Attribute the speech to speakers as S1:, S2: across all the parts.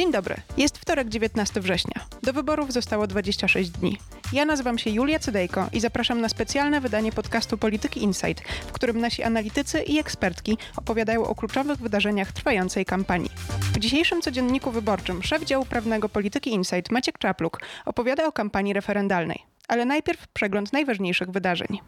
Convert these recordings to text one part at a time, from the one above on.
S1: Dzień dobry. Jest wtorek 19 września. Do wyborów zostało 26 dni. Ja nazywam się Julia Cydejko i zapraszam na specjalne wydanie podcastu Polityki Insight, w którym nasi analitycy i ekspertki opowiadają o kluczowych wydarzeniach trwającej kampanii. W dzisiejszym codzienniku wyborczym szef działu prawnego Polityki Insight Maciek Czapluk opowiada o kampanii referendalnej. Ale najpierw przegląd najważniejszych wydarzeń.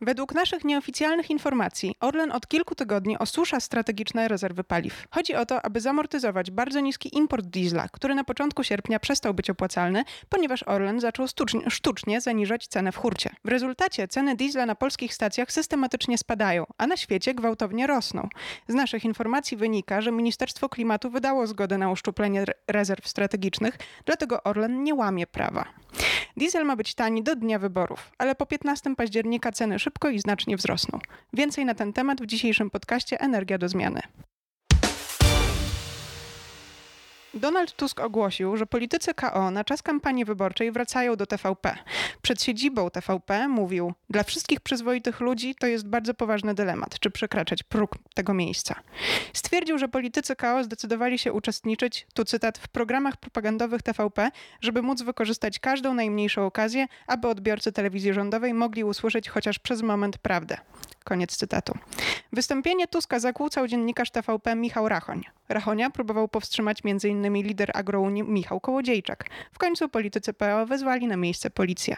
S1: Według naszych nieoficjalnych informacji Orlen od kilku tygodni osusza strategiczne rezerwy paliw. Chodzi o to, aby zamortyzować bardzo niski import diesla, który na początku sierpnia przestał być opłacalny, ponieważ Orlen zaczął sztucznie, zaniżać cenę w hurcie. W rezultacie ceny diesla na polskich stacjach systematycznie spadają, a na świecie gwałtownie rosną. Z naszych informacji wynika, że Ministerstwo Klimatu wydało zgodę na uszczuplenie rezerw strategicznych, dlatego Orlen nie łamie prawa. Diesel ma być tani do dnia wyborów, ale po 15 października ceny szybko i znacznie wzrosną. Więcej na ten temat w dzisiejszym podcaście Energia do zmiany. Donald Tusk ogłosił, że politycy KO na czas kampanii wyborczej wracają do TVP. Przed siedzibą TVP mówił: Dla wszystkich przyzwoitych ludzi to jest bardzo poważny dylemat, czy przekraczać próg tego miejsca. Stwierdził, że politycy KO zdecydowali się uczestniczyć, tu cytat, w programach propagandowych TVP, żeby móc wykorzystać każdą najmniejszą okazję, aby odbiorcy telewizji rządowej mogli usłyszeć chociaż przez moment prawdę. Koniec cytatu. Wystąpienie Tuska zakłócał dziennikarz TVP Michał Rachoń. Rachonia próbował powstrzymać m.in. lider agrounii Michał Kołodziejczak. W końcu politycy PO wezwali na miejsce policję.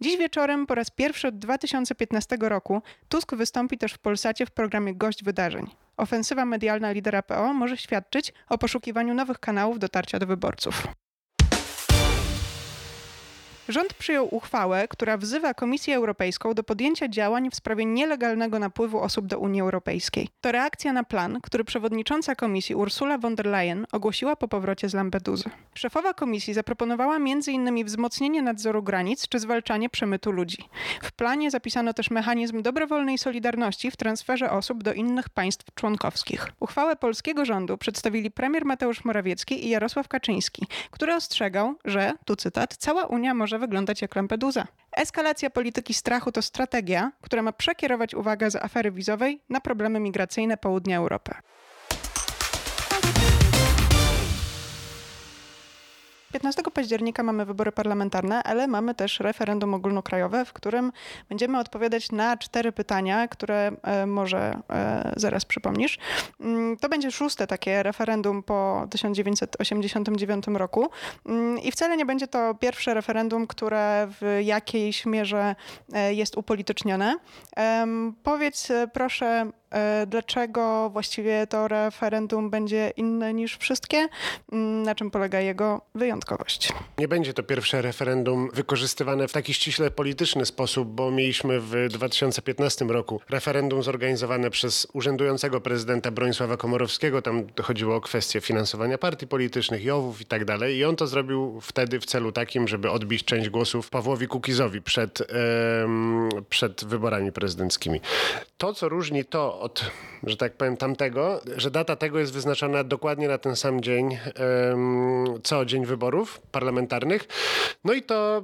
S1: Dziś wieczorem po raz pierwszy od 2015 roku Tusk wystąpi też w Polsacie w programie Gość Wydarzeń. Ofensywa medialna lidera PO może świadczyć o poszukiwaniu nowych kanałów dotarcia do wyborców. Rząd przyjął uchwałę, która wzywa Komisję Europejską do podjęcia działań w sprawie nielegalnego napływu osób do Unii Europejskiej. To reakcja na plan, który przewodnicząca Komisji Ursula von der Leyen ogłosiła po powrocie z Lampeduzy. Szefowa Komisji zaproponowała m.in. wzmocnienie nadzoru granic czy zwalczanie przemytu ludzi. W planie zapisano też mechanizm dobrowolnej solidarności w transferze osób do innych państw członkowskich. Uchwałę polskiego rządu przedstawili premier Mateusz Morawiecki i Jarosław Kaczyński, który ostrzegał, że, tu cytat, cała Unia może może wyglądać jak Lampedusa. Eskalacja polityki strachu to strategia, która ma przekierować uwagę z afery wizowej na problemy migracyjne południa Europy. 15 października mamy wybory parlamentarne, ale mamy też referendum ogólnokrajowe, w którym będziemy odpowiadać na cztery pytania, które e, może e, zaraz przypomnisz. Mm, to będzie szóste takie referendum po 1989 roku mm, i wcale nie będzie to pierwsze referendum, które w jakiejś mierze e, jest upolitycznione. Powiedz proszę, dlaczego właściwie to referendum będzie inne niż wszystkie? Mm, na czym polega jego wyjątkowość?
S2: Nie będzie to pierwsze referendum wykorzystywane w taki ściśle polityczny sposób, bo mieliśmy w 2015 roku referendum zorganizowane przez urzędującego prezydenta Bronisława Komorowskiego. Tam chodziło o kwestie finansowania partii politycznych, jowów i tak dalej. I on to zrobił wtedy w celu takim, żeby odbić część głosów Pawłowi Kukizowi przed, przed wyborami prezydenckimi. To, co różni to od, że tak powiem, tamtego, że data tego jest wyznaczona dokładnie na ten sam dzień, co dzień wyborów parlamentarnych. No i to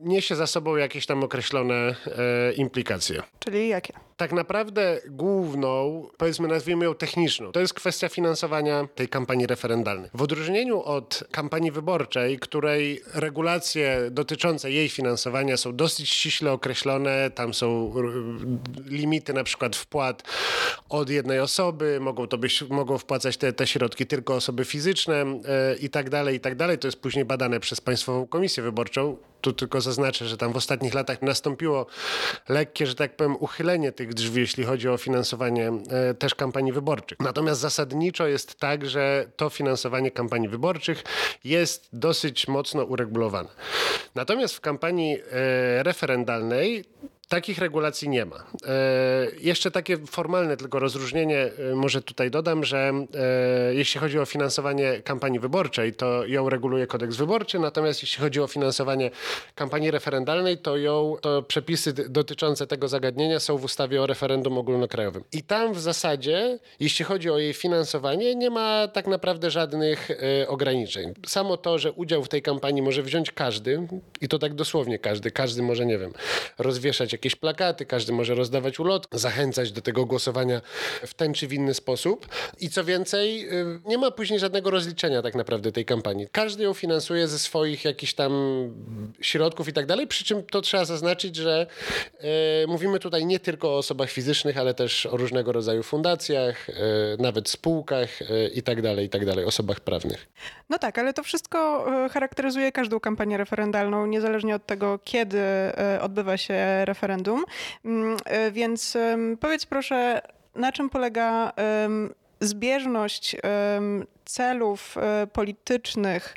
S2: niesie za sobą jakieś tam określone e, implikacje.
S1: Czyli jakie?
S2: Tak naprawdę główną, powiedzmy nazwijmy ją techniczną, to jest kwestia finansowania tej kampanii referendalnej. W odróżnieniu od kampanii wyborczej, której regulacje dotyczące jej finansowania są dosyć ściśle określone, tam są limity na przykład wpłat od jednej osoby, mogą to być, mogą wpłacać te, te środki tylko osoby fizyczne e, i tak dalej, i tak dalej. To jest później badane przez Państwową Komisję Wyborczą. Tu tylko zaznaczę, że tam w ostatnich latach nastąpiło lekkie, że tak powiem, uchylenie tych drzwi, jeśli chodzi o finansowanie e, też kampanii wyborczych. Natomiast zasadniczo jest tak, że to finansowanie kampanii wyborczych jest dosyć mocno uregulowane. Natomiast w kampanii e, referendalnej Takich regulacji nie ma. E, jeszcze takie formalne tylko rozróżnienie e, może tutaj dodam, że e, jeśli chodzi o finansowanie kampanii wyborczej, to ją reguluje kodeks wyborczy, natomiast jeśli chodzi o finansowanie kampanii referendalnej, to ją, to przepisy dotyczące tego zagadnienia są w ustawie o referendum ogólnokrajowym. I tam w zasadzie, jeśli chodzi o jej finansowanie, nie ma tak naprawdę żadnych ograniczeń. Samo to, że udział w tej kampanii może wziąć każdy, i to tak dosłownie każdy, każdy może, nie wiem, rozwieszać jakieś plakaty, każdy może rozdawać ulotki, zachęcać do tego głosowania w ten czy w inny sposób. I co więcej, y, nie ma później żadnego rozliczenia tak naprawdę tej kampanii. Każdy ją finansuje ze swoich jakichś tam środków i tak dalej, przy czym to trzeba zaznaczyć, że y, mówimy tutaj nie tylko o osobach fizycznych, ale też o różnego rodzaju fundacjach, y, nawet spółkach i tak dalej, i tak dalej, osobach prawnych.
S1: No tak, ale to wszystko charakteryzuje każdą kampanię referendalną, niezależnie od tego, kiedy odbywa się referendum. Mm, y, Więc powiedz proszę, na czym polega zbieżność celów y, politycznych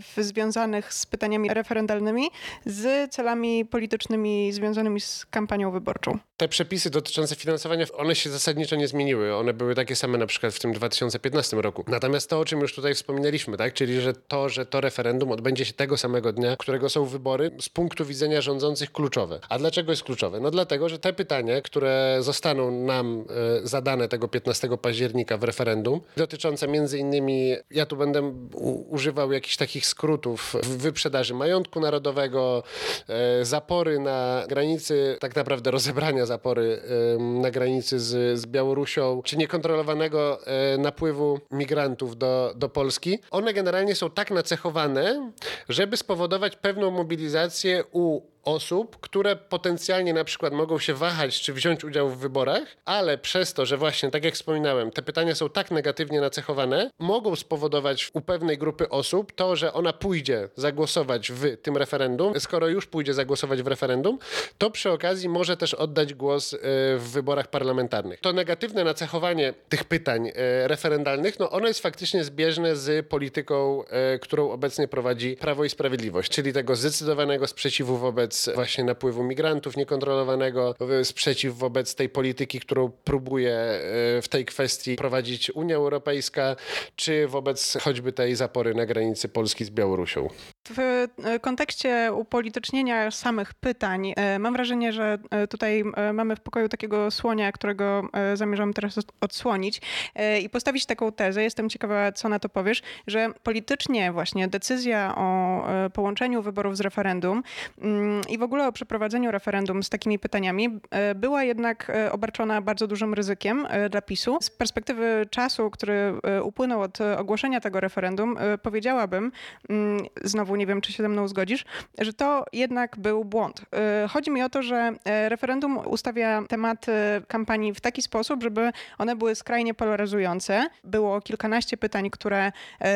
S1: w- związanych z pytaniami referendalnymi z celami politycznymi związanymi z kampanią wyborczą?
S2: Te przepisy dotyczące finansowania, one się zasadniczo nie zmieniły. One były takie same na przykład w tym 2015 roku. Natomiast to, o czym już tutaj wspominaliśmy, tak? czyli że to, że to referendum odbędzie się tego samego dnia, którego są wybory, z punktu widzenia rządzących kluczowe. A dlaczego jest kluczowe? No dlatego, że te pytania, które zostaną nam e, zadane tego 15 października w referendum, dotyczące między innymi, ja tu będę używał jakichś takich skrótów, wyprzedaży majątku narodowego, e, zapory na granicy, tak naprawdę rozebrania zapory na granicy z, z Białorusią, czy niekontrolowanego e, napływu migrantów do, do Polski, one generalnie są tak nacechowane, żeby spowodować pewną mobilizację u osób, które potencjalnie na przykład mogą się wahać, czy wziąć udział w wyborach, ale przez to, że właśnie, tak jak wspominałem, te pytania są tak negatywnie nacechowane, mogą spowodować u pewnej grupy osób to, że ona pójdzie zagłosować w tym referendum. Skoro już pójdzie zagłosować w referendum, to przy okazji może też oddać głos e, w wyborach parlamentarnych. To negatywne nacechowanie tych pytań e, referendalnych, no ono jest faktycznie zbieżne z polityką, e, którą obecnie prowadzi Prawo i Sprawiedliwość, czyli tego zdecydowanego sprzeciwu wobec właśnie napływu migrantów niekontrolowanego, sprzeciw wobec tej polityki, którą próbuje e, w tej kwestii prowadzić Unia Europejska, czy wobec choćby tej zapory na granicy Polski z Białorusią.
S1: W e, kontekście upolitycznienia samych pytań, e, mam wrażenie, że tutaj mamy w pokoju takiego słonia, którego zamierzam teraz od- odsłonić i postawić taką tezę. Jestem ciekawa, co na to powiesz, że politycznie właśnie decyzja o połączeniu wyborów z referendum mm, i w ogóle o przeprowadzeniu referendum z takimi pytaniami e, była jednak e, obarczona bardzo dużym ryzykiem e, dla PiSu. Z perspektywy czasu, który upłynął od ogłoszenia tego referendum, powiedziałabym, mm, znowu nie wiem, czy się ze mną zgodzisz, że to jednak był błąd. Chodzi mi o to, że referendum ustawia tematy kampanii w taki sposób, żeby one były skrajnie polaryzujące. Było kilkanaście pytań, które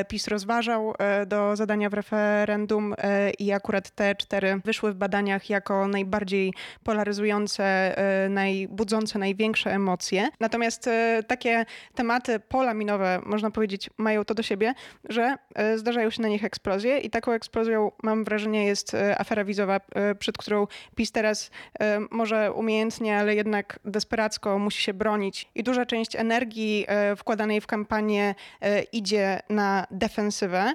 S1: PiS rozważał do zadania w referendum i akurat te cztery wyszły w badaniach jako najbardziej polaryzujące, e, najbudzące największe emocje. Natomiast e, takie tematy pola minowe, można powiedzieć, mają to do siebie, że e, zdarzają się na nich eksplozje i taką eksplozją mam wrażenie jest afera wizowa, przed którą PiS teraz może umiejętnie, ale jednak desperacko musi się bronić i duża część energii wkładanej w kampanię idzie na defensywę,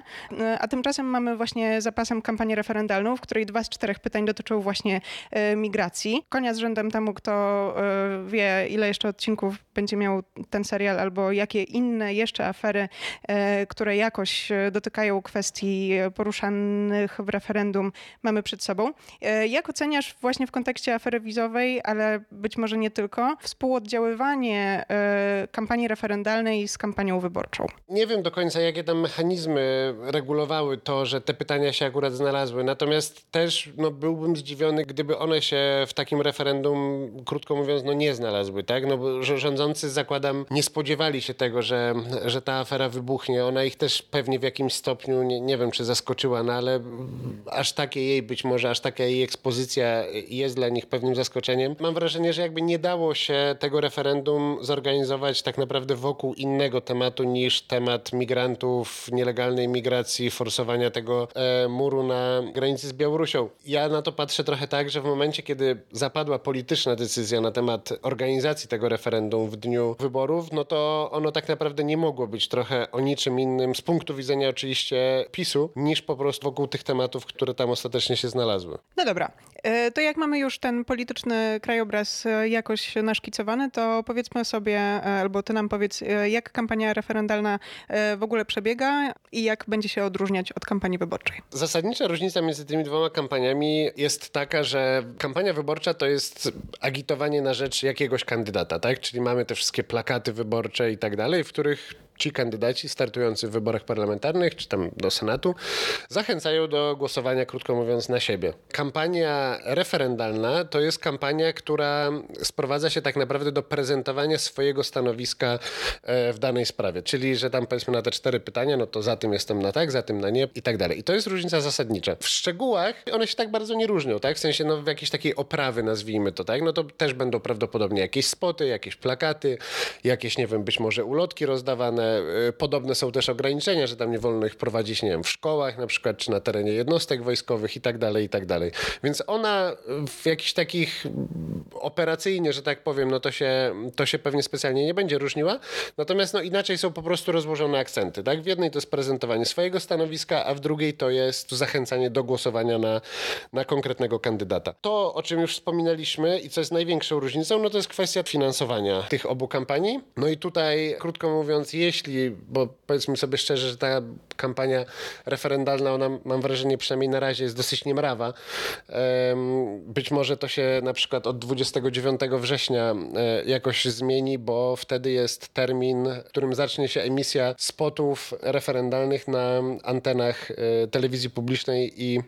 S1: a tymczasem mamy właśnie zapasem kampanię referendalną, w której dwa z czterech pytań dotyczą właśnie e, migracji. Konia z rzędem temu, kto e, wie, ile jeszcze odcinków będzie miał ten serial, albo jakie inne jeszcze afery, e, które jakoś dotykają kwestii poruszanych w referendum, mamy przed sobą. Jak oceniasz właśnie w kontekście afery wizowej, ale być może nie tylko, współoddziaływanie kampanii referendalnej z kampanią wyborczą?
S2: Nie wiem do końca, jakie tam mechanizmy regulowały to, że te pytania się akurat znalazły. Natomiast też no, byłbym zdziwiony, gdyby one się w takim referendum, krótko mówiąc, no, nie znalazły. Tak? No, bo rządzący, zakładam, nie spodziewali się tego, że, że ta afera wybuchnie. Ona ich też pewnie w jakimś stopniu, nie, nie wiem czy zaskoczyła, no ale aż takie jej być może, aż taka jej ekspozycja jest dla nich pewnym zaskoczeniem. Mam wrażenie, że jakby nie dało się tego referendum zorganizować tak naprawdę wokół innego tematu niż temat migrantów, nielegalnej migracji, forsowania tego e, muru na granicy z Białorusią. Ja na to patrzę trochę tak, że w momencie, kiedy zapadła polityczna decyzja na temat organizacji tego referendum w dniu wyborów, no to ono tak naprawdę nie mogło być trochę o niczym innym z punktu widzenia oczywiście PiSu, niż po prostu wokół tych tematów, które tam ostatecznie się znalazły.
S1: No dobra. E, to jak mamy już ten polityczny krajobraz e, jakoś naszkicowany, to powiedzmy sobie, e, albo ty nam powiedz, jak kampania referendalna w ogóle przebiega i jak będzie się odróżniać od kampanii wyborczej.
S2: Zasadnicza różnica między tymi dwoma kampaniami jest taka, że kampania wyborcza to jest agitowanie na rzecz jakiegoś kandydata, tak? Czyli mamy te wszystkie plakaty wyborcze i tak dalej, w których ci kandydaci startujący w wyborach parlamentarnych, czy tam do Senatu, zachęcają do głosowania, krótko mówiąc, na siebie. Kampania referendalna to jest kampania, która sprowadza się tak naprawdę do prezentowania swojego stanowiska e, w danej sprawie. Czyli, że tam powiedzmy na te cztery pytania, no to za tym jestem na tak, za tym na nie i tak dalej. I to jest różnica zasadnicza. W szczegółach one się tak bardzo nie różnią, tak? W sensie, no w jakiejś takiej oprawy nazwijmy to, tak? No to też będą prawdopodobnie jakieś spoty, jakieś plakaty, jakieś, nie wiem, być może ulotki rozdawane, E, podobne są też ograniczenia, że tam nie wolno ich prowadzić, nie wiem, w szkołach na przykład, czy na terenie jednostek wojskowych i tak dalej, i tak dalej. Więc ona w jakichś takich operacyjnie, że tak powiem, no to się, to się pewnie specjalnie nie będzie różniła. Natomiast no inaczej są po prostu rozłożone akcenty, tak? W jednej to jest prezentowanie swojego stanowiska, a w drugiej to jest zachęcanie do głosowania na, na konkretnego kandydata. To, o czym już wspominaliśmy i co jest największą różnicą, no to jest kwestia finansowania tych obu kampanii. No i tutaj, krótko mówiąc, jeśli bo powiedzmy sobie szczerze, że ta kampania referendalna, ona mam wrażenie przynajmniej na razie jest dosyć niemrawa. Być może to się na przykład od 29 września e, jakoś zmieni, bo wtedy jest termin, w którym zacznie się emisja spotów referendalnych na antenach e, telewizji publicznej i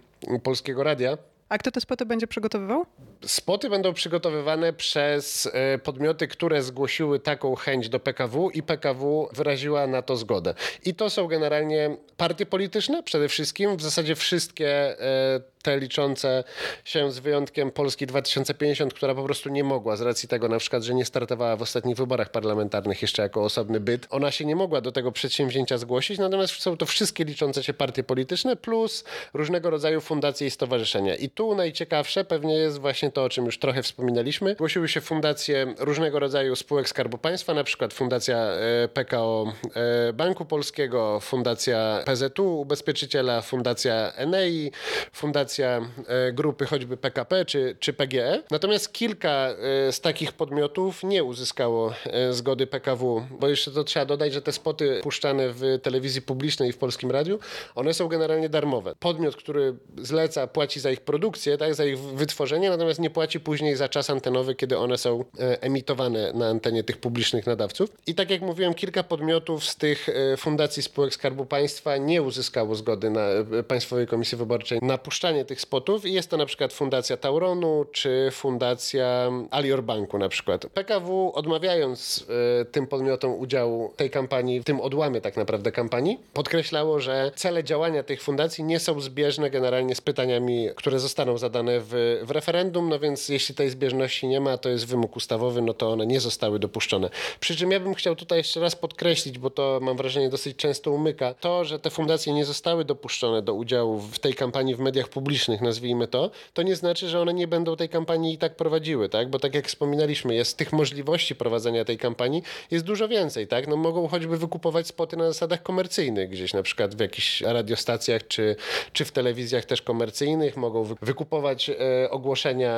S2: Polskiego Radia.
S1: A kto te spoty będzie przygotowywał?
S2: Spoty będą przygotowywane przez e, podmioty, które zgłosiły taką chęć do PKW i PKW wyraziła na to zgodę. I to są generalnie partie polityczne przede wszystkim, w zasadzie wszystkie e, te liczące się z wyjątkiem Polski 2050, która po prostu nie mogła z racji tego na przykład, że nie startowała w ostatnich wyborach parlamentarnych jeszcze jako osobny byt. Ona się nie mogła do tego przedsięwzięcia zgłosić, natomiast są to wszystkie liczące się partie polityczne plus różnego rodzaju fundacje i stowarzyszenia. I tu najciekawsze pewnie jest właśnie to, o czym już trochę wspominaliśmy. Zgłosiły się fundacje różnego rodzaju spółek Skarbu Państwa, na przykład Fundacja e, PKO e, Banku Polskiego, Fundacja PZU Ubezpieczyciela, Fundacja Enei, Fundacja e, grupy choćby PKP czy, czy PGE. Natomiast kilka z takich podmiotów nie uzyskało zgody PKW, bo jeszcze to trzeba dodać, że te spoty puszczane w telewizji publicznej i w Polskim Radiu, one są generalnie darmowe. Podmiot, który zleca, płaci za ich produkcję, tak, za ich wytworzenie, natomiast nie płaci później za czas antenowy, kiedy one są e, emitowane na antenie tych publicznych nadawców. I tak jak mówiłem, kilka podmiotów z tych e, fundacji spółek Skarbu Państwa nie uzyskało zgody na e, Państwowej Komisji Wyborczej na puszczanie tych spotów i jest to na przykład Fundacja Tauronu czy Fundacja Alior Banku na przykład. PKW odmawiając tym podmiotom udziału tej kampanii, w tym odłamie tak naprawdę kampanii, podkreślało, że cele działania tych fundacji nie są zbieżne generalnie z pytaniami, które zostaną zadane w, w referendum, no więc jeśli tej zbieżności nie ma, to jest wymóg ustawowy, no to one nie zostały dopuszczone. Przy czym ja bym chciał tutaj jeszcze raz podkreślić, bo to mam wrażenie dosyć często umyka, to, że te fundacje nie zostały dopuszczone do udziału w tej kampanii w mediach publicznych, nazwijmy to, to nie znaczy, że one nie będą tej kampanii i tak prowadziły, tak? Bo tak jak wspominaliśmy, jest tych możliwości prowadzenia tej kampanii jest dużo więcej, tak? No mogą choćby wykupować spoty na zasadach komercyjnych gdzieś, na przykład w jakichś radiostacjach czy, czy w telewizjach też komercyjnych, mogą wykupować e, ogłoszenia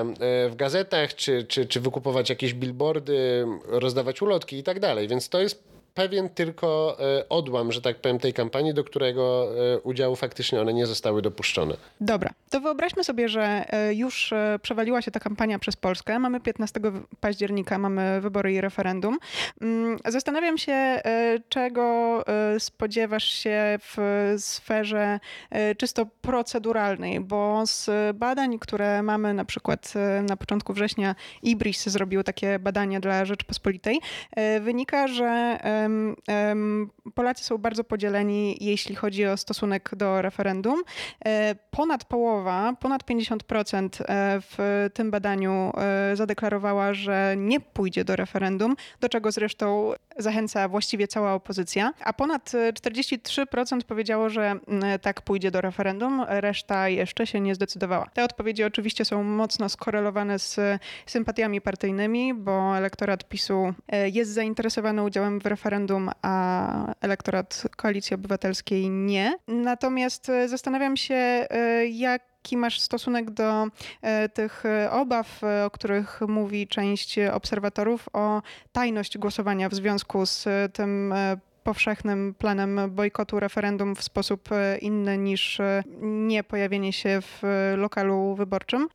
S2: w gazetach, czy, czy, czy wykupować jakieś billboardy, rozdawać ulotki i tak dalej. Więc to jest pewien tylko e, odłam, że tak powiem, tej kampanii, do którego e, udziału faktycznie one nie zostały dopuszczone.
S1: Dobra, to wyobraźmy sobie, że e, już przewaliła się ta kampania przez Polskę. Mamy 15 października, mamy wybory i referendum. Mm, zastanawiam się, czego spodziewasz się w sferze czysto proceduralnej, bo z badań, które mamy na przykład na początku września IBRIS zrobił takie badania dla Rzeczpospolitej, wynika, że Polacy są bardzo podzieleni, jeśli chodzi o stosunek do referendum. E, ponad połowa, ponad 50% e, w tym badaniu e, zadeklarowała, że nie pójdzie do referendum, do czego zresztą zachęca właściwie cała opozycja, a ponad 43% powiedziało, że tak pójdzie do referendum, reszta jeszcze się nie zdecydowała. Te odpowiedzi oczywiście są mocno skorelowane z sympatiami partyjnymi, bo elektorat PiSu jest zainteresowany udziałem w referendum, a elektorat Koalicji Obywatelskiej nie. Natomiast zastanawiam się, jak jaki masz stosunek do tych obaw, o których mówi część obserwatorów o tajność głosowania w związku z tym powszechnym planem bojkotu referendum w sposób inny niż nie pojawienie się w lokalu wyborczym?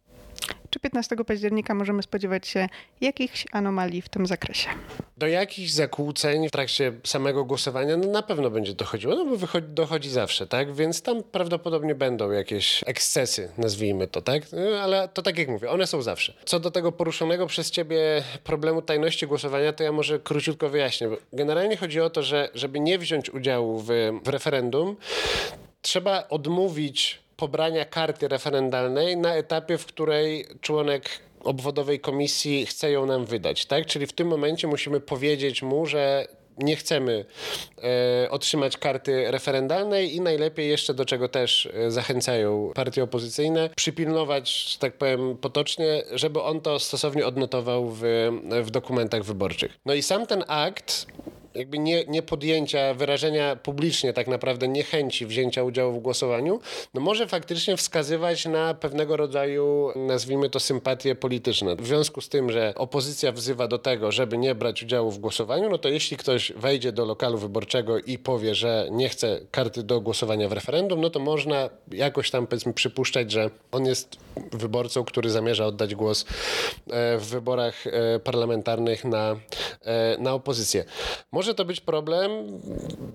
S1: Czy 15 października możemy spodziewać się jakichś anomalii w tym zakresie?
S2: Do jakichś zakłóceń w trakcie samego głosowania no na pewno będzie dochodziło, no bo wychodzi, dochodzi zawsze, tak? Więc tam prawdopodobnie będą jakieś ekscesy, nazwijmy to, tak? No, ale to tak jak mówię, one są zawsze. Co do tego poruszonego przez ciebie problemu tajności głosowania, to ja może króciutko wyjaśnię. Generalnie chodzi o to, że żeby nie wziąć udziału w, w referendum, trzeba odmówić pobrania karty referendalnej na etapie, w której członek obwodowej komisji chce ją nam wydać, tak? Czyli w tym momencie musimy powiedzieć mu, że nie chcemy e, otrzymać karty referendalnej i najlepiej jeszcze do czego też e, zachęcają partie opozycyjne, przypilnować, że tak powiem potocznie, żeby on to stosownie odnotował w, w dokumentach wyborczych. No i sam ten akt jakby nie, nie podjęcia, wyrażenia publicznie tak naprawdę niechęci wzięcia udziału w głosowaniu, no może faktycznie wskazywać na pewnego rodzaju, nazwijmy to, sympatie polityczne. W związku z tym, że opozycja wzywa do tego, żeby nie brać udziału w głosowaniu, no to jeśli ktoś wejdzie do lokalu wyborczego i powie, że nie chce karty do głosowania w referendum, no to można jakoś tam powiedzmy przypuszczać, że on jest wyborcą, który zamierza oddać głos e, w wyborach e, parlamentarnych na, e, na opozycję. Może to być problem,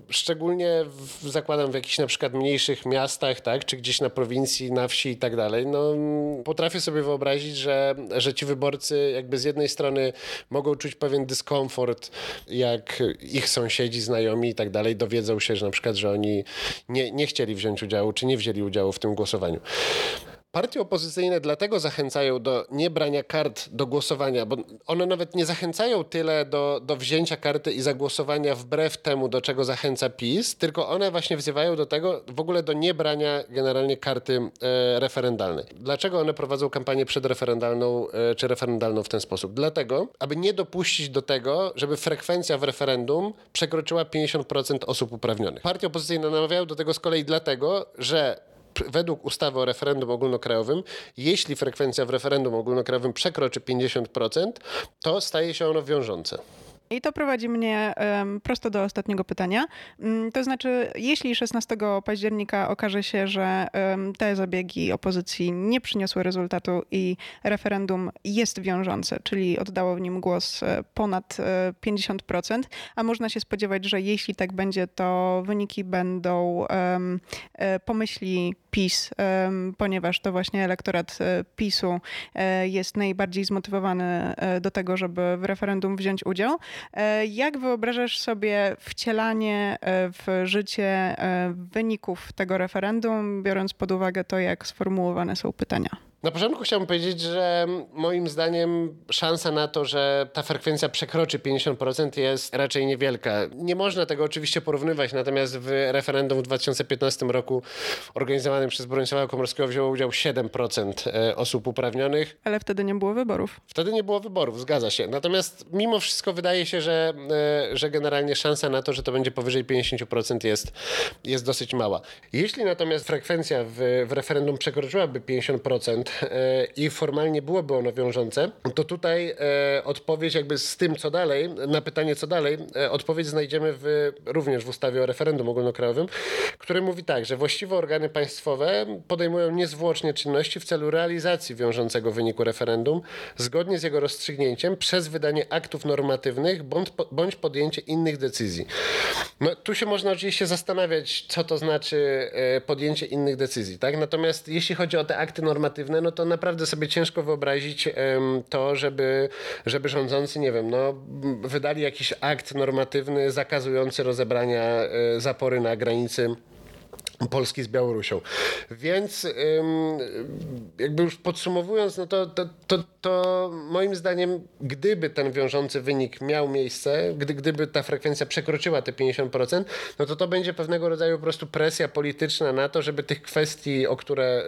S2: szczególnie w, zakładam w jakichś na przykład mniejszych miastach, tak, czy gdzieś na prowincji, na wsi i tak dalej. No, potrafię sobie wyobrazić, że, że ci wyborcy jakby z jednej strony mogą czuć pewien dyskomfort, jak ich sąsiedzi, znajomi i tak dalej dowiedzą się, że na przykład, że oni nie, nie chcieli wziąć udziału, czy nie wzięli udziału w tym głosowaniu. Partie opozycyjne dlatego zachęcają do niebrania kart do głosowania, bo one nawet nie zachęcają tyle do, do wzięcia karty i zagłosowania wbrew temu, do czego zachęca PiS, tylko one właśnie wzywają do tego, w ogóle do niebrania generalnie karty e, referendalnej. Dlaczego one prowadzą kampanię przedreferendalną e, czy referendalną w ten sposób? Dlatego, aby nie dopuścić do tego, żeby frekwencja w referendum przekroczyła 50% osób uprawnionych. Partie opozycyjne namawiają do tego z kolei dlatego, że według ustawy o referendum ogólnokrajowym, jeśli frekwencja w referendum ogólnokrajowym przekroczy 50%, to staje się ono wiążące.
S1: I to prowadzi mnie prosto do ostatniego pytania. Um, to znaczy, jeśli 16 października okaże się, że te zabiegi opozycji nie przyniosły rezultatu i referendum jest wiążące, czyli oddało w nim głos e, ponad 50%, e, a można się spodziewać, że jeśli tak będzie, to wyniki będą e, pomyśli PiS, ponieważ to właśnie elektorat PiSu jest najbardziej zmotywowany do tego, żeby w referendum wziąć udział. E, jak wyobrażasz sobie wcielanie e, w życie e, wyników tego referendum, biorąc pod uwagę to, jak sformułowane są pytania?
S2: Na początku chciałbym powiedzieć, że moim zdaniem szansa na to, że ta frekwencja przekroczy 50% jest raczej niewielka. Nie można tego oczywiście porównywać, natomiast w referendum w 2015 roku organizowanym przez Bronisława Komorskiego wzięło udział 7% e, osób uprawnionych.
S1: Ale wtedy nie było wyborów.
S2: Wtedy nie było wyborów, zgadza się. Natomiast mimo wszystko wydaje się, że, e, że generalnie szansa na to, że to będzie powyżej 50% jest, jest dosyć mała. Jeśli natomiast frekwencja w, w referendum przekroczyłaby 50%, E, i formalnie byłoby ono wiążące, to tutaj e, odpowiedź jakby z tym, co dalej, na pytanie, co dalej, e, odpowiedź znajdziemy w, również w ustawie o referendum ogólnokrajowym, który mówi tak, że właściwe organy państwowe podejmują niezwłocznie czynności w celu realizacji wiążącego wyniku referendum zgodnie z jego rozstrzygnięciem przez wydanie aktów normatywnych bądź, bądź podjęcie innych decyzji. No, tu się można oczywiście zastanawiać, co to znaczy podjęcie innych decyzji, tak? Natomiast jeśli chodzi o te akty normatywne, no to naprawdę sobie ciężko wyobrazić to, żeby, żeby rządzący, nie wiem, no, wydali jakiś akt normatywny zakazujący rozebrania e, zapory na granicy Polski z Białorusią. Więc jakby już podsumowując, no to, to, to, to, moim zdaniem, gdyby ten wiążący wynik miał miejsce, gdy, gdyby ta frekwencja przekroczyła te 50%, no to to będzie pewnego rodzaju po prostu presja polityczna na to, żeby tych kwestii, o które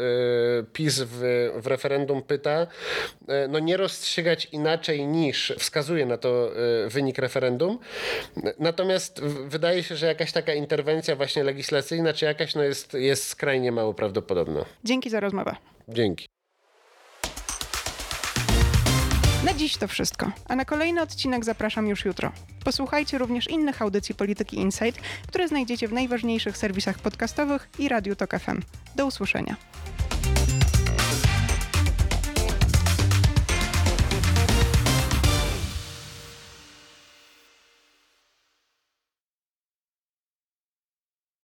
S2: y, PiS w, w referendum pyta, y, no nie rozstrzygać inaczej niż wskazuje na to y, wynik referendum. Natomiast wydaje się, że jakaś taka interwencja właśnie legislacyjna, czy jakaś no jest, jest skrajnie mało prawdopodobna.
S1: Dzięki za rozmowę.
S2: Dzięki.
S1: Na dziś to wszystko, a na kolejny odcinek zapraszam już jutro. Posłuchajcie również innych audycji Polityki Insight, które znajdziecie w najważniejszych serwisach podcastowych i Radiu Tok FM. Do usłyszenia.